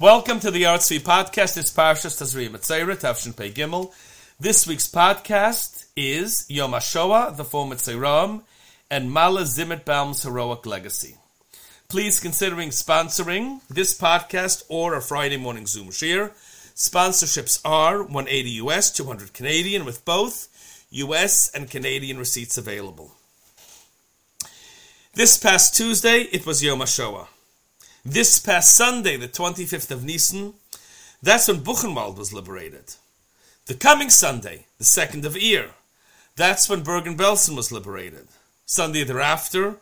Welcome to the Artsy podcast. It's Parshas Tazria Metzora, Tavshin Pei Gimel. This week's podcast is Yom HaShoah, the four Metzoraim, and Mala Zimetbaum's heroic legacy. Please considering sponsoring this podcast or a Friday morning Zoom share. Sponsorships are 180 US, 200 Canadian, with both US and Canadian receipts available. This past Tuesday, it was Yom HaShoah. This past Sunday, the 25th of Nisan, that's when Buchenwald was liberated. The coming Sunday, the 2nd of Iyar, that's when Bergen-Belsen was liberated. Sunday thereafter,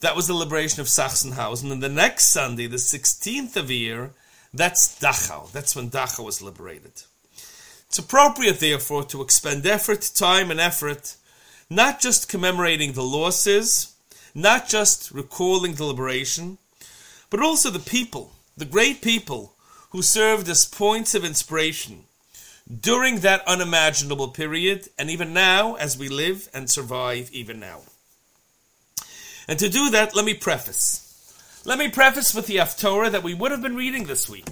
that was the liberation of Sachsenhausen. And the next Sunday, the 16th of Iyar, that's Dachau. That's when Dachau was liberated. It's appropriate, therefore, to expend effort, time, and effort, not just commemorating the losses, not just recalling the liberation, but also the people, the great people who served as points of inspiration during that unimaginable period, and even now as we live and survive, even now. And to do that, let me preface. Let me preface with the Haftorah that we would have been reading this week.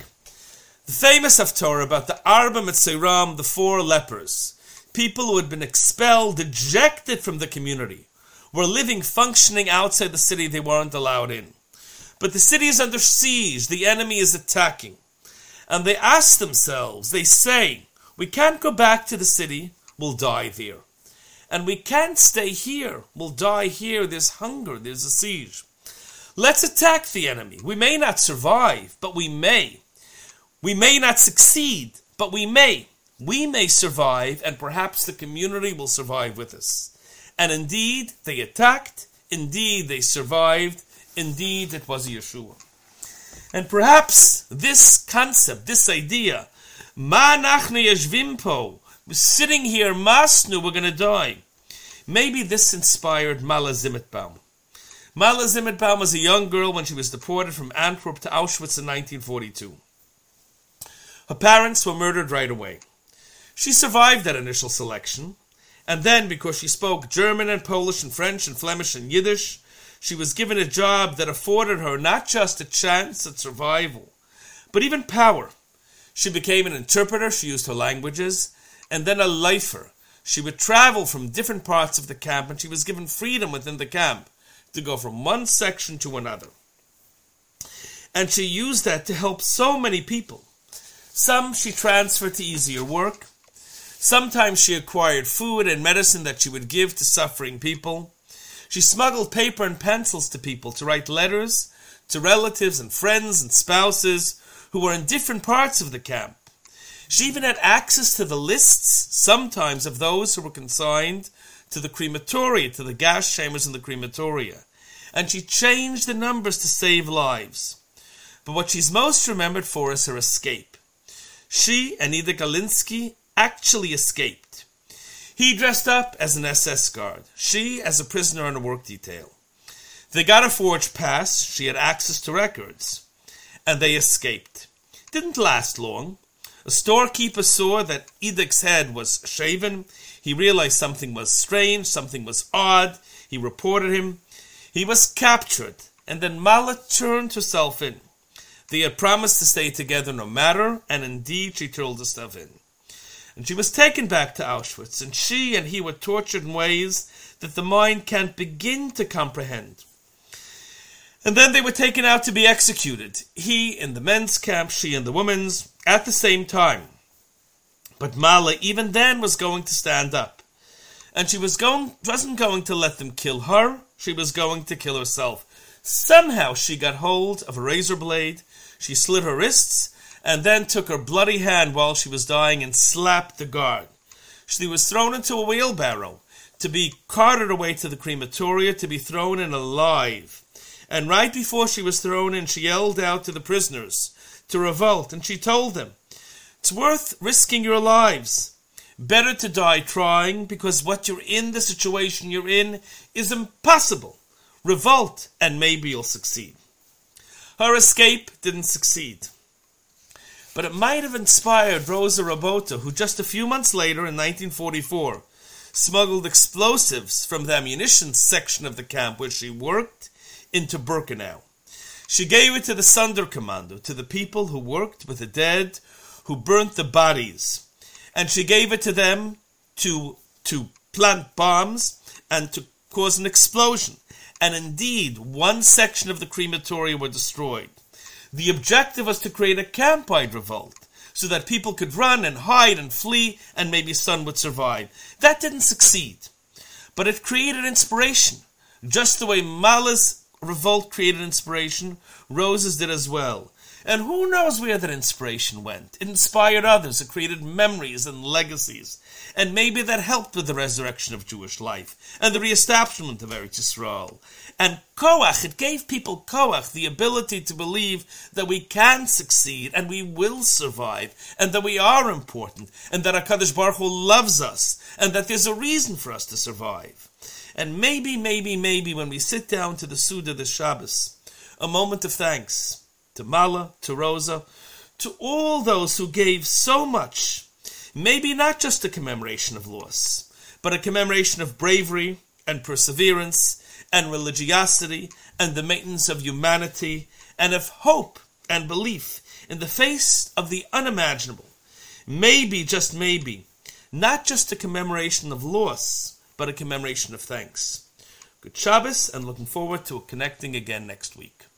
The famous Haftorah about the Arba Metzoraim, the four lepers, people who had been expelled, ejected from the community, were living, functioning outside the city they weren't allowed in. But the city is under siege, the enemy is attacking. And they ask themselves, they say, we can't go back to the city, we'll die there. And we can't stay here, we'll die here, there's hunger, there's a siege. Let's attack the enemy. We may not survive, but we may. We may not succeed, but we may. We may survive, and perhaps the community will survive with us. And indeed, they attacked. Indeed, they survived. Indeed, it was Yeshua. And perhaps this concept, this idea, Ma nachne yeshvimpo, sitting here, masnu, we're going to die. Maybe this inspired Mala Zimetbaum. Mala Zimetbaum was a young girl when she was deported from Antwerp to Auschwitz in 1942. Her parents were murdered right away. She survived that initial selection, and then, because she spoke German and Polish and French and Flemish and Yiddish, she was given a job that afforded her not just a chance at survival, but even power. She became an interpreter, she used her languages, and then a lifer. She would travel from different parts of the camp, and she was given freedom within the camp to go from one section to another. And she used that to help so many people. Some she transferred to easier work. Sometimes she acquired food and medicine that she would give to suffering people. She smuggled paper and pencils to people to write letters to relatives and friends and spouses who were in different parts of the camp. She even had access to the lists, sometimes, of those who were consigned to the crematoria, to the gas chambers in the crematoria. And she changed the numbers to save lives. But what she's most remembered for is her escape. She and Edek Galinski actually escaped. He dressed up as an SS guard, she as a prisoner on a work detail. They got a forged pass, she had access to records, and they escaped. Didn't last long. A storekeeper saw that Edek's head was shaven. He realized something was strange, something was odd. He reported him. He was captured, and then Mala turned herself in. They had promised to stay together no matter, and indeed she turned herself in. And she was taken back to Auschwitz, and she and he were tortured in ways that the mind can't begin to comprehend. And then they were taken out to be executed, he in the men's camp, she in the women's, at the same time. But Mala even then was going to stand up. And she was going wasn't going to let them kill her, she was going to kill herself. Somehow she got hold of a razor blade, she slit her wrists, and then took her bloody hand while she was dying and slapped the guard. She was thrown into a wheelbarrow to be carted away to the crematoria to be thrown in alive. And right before she was thrown in, she yelled out to the prisoners to revolt, and she told them, It's worth risking your lives. Better to die trying, because what you're in, the situation you're in, is impossible. Revolt, and maybe you'll succeed. Her escape didn't succeed. But it might have inspired Rosa Robota, who just a few months later, in 1944, smuggled explosives from the ammunition section of the camp where she worked into Birkenau. She gave it to the Sonderkommando, to the people who worked with the dead, who burnt the bodies. And she gave it to them to, to plant bombs and to cause an explosion. And indeed, one section of the crematoria were destroyed. The objective was to create a campsite revolt so that people could run and hide and flee and maybe Sun would survive. That didn't succeed. But it created inspiration. Just the way Mala's revolt created inspiration, Rose's did as well. And who knows where that inspiration went? It inspired others, it created memories and legacies. And maybe that helped with the resurrection of Jewish life and the reestablishment of Eretz Yisrael. And Koach, it gave people Koach, the ability to believe that we can succeed and we will survive and that we are important and that HaKadosh Baruch Hu loves us and that there's a reason for us to survive. And maybe, maybe, maybe when we sit down to the Suda, the Shabbos, a moment of thanks to Mala, to Rosa, to all those who gave so much, maybe not just a commemoration of loss, but a commemoration of bravery and perseverance and religiosity and the maintenance of humanity and of hope and belief in the face of the unimaginable. Maybe, just maybe, not just a commemoration of loss, but a commemoration of thanks. Good Shabbos, and looking forward to connecting again next week.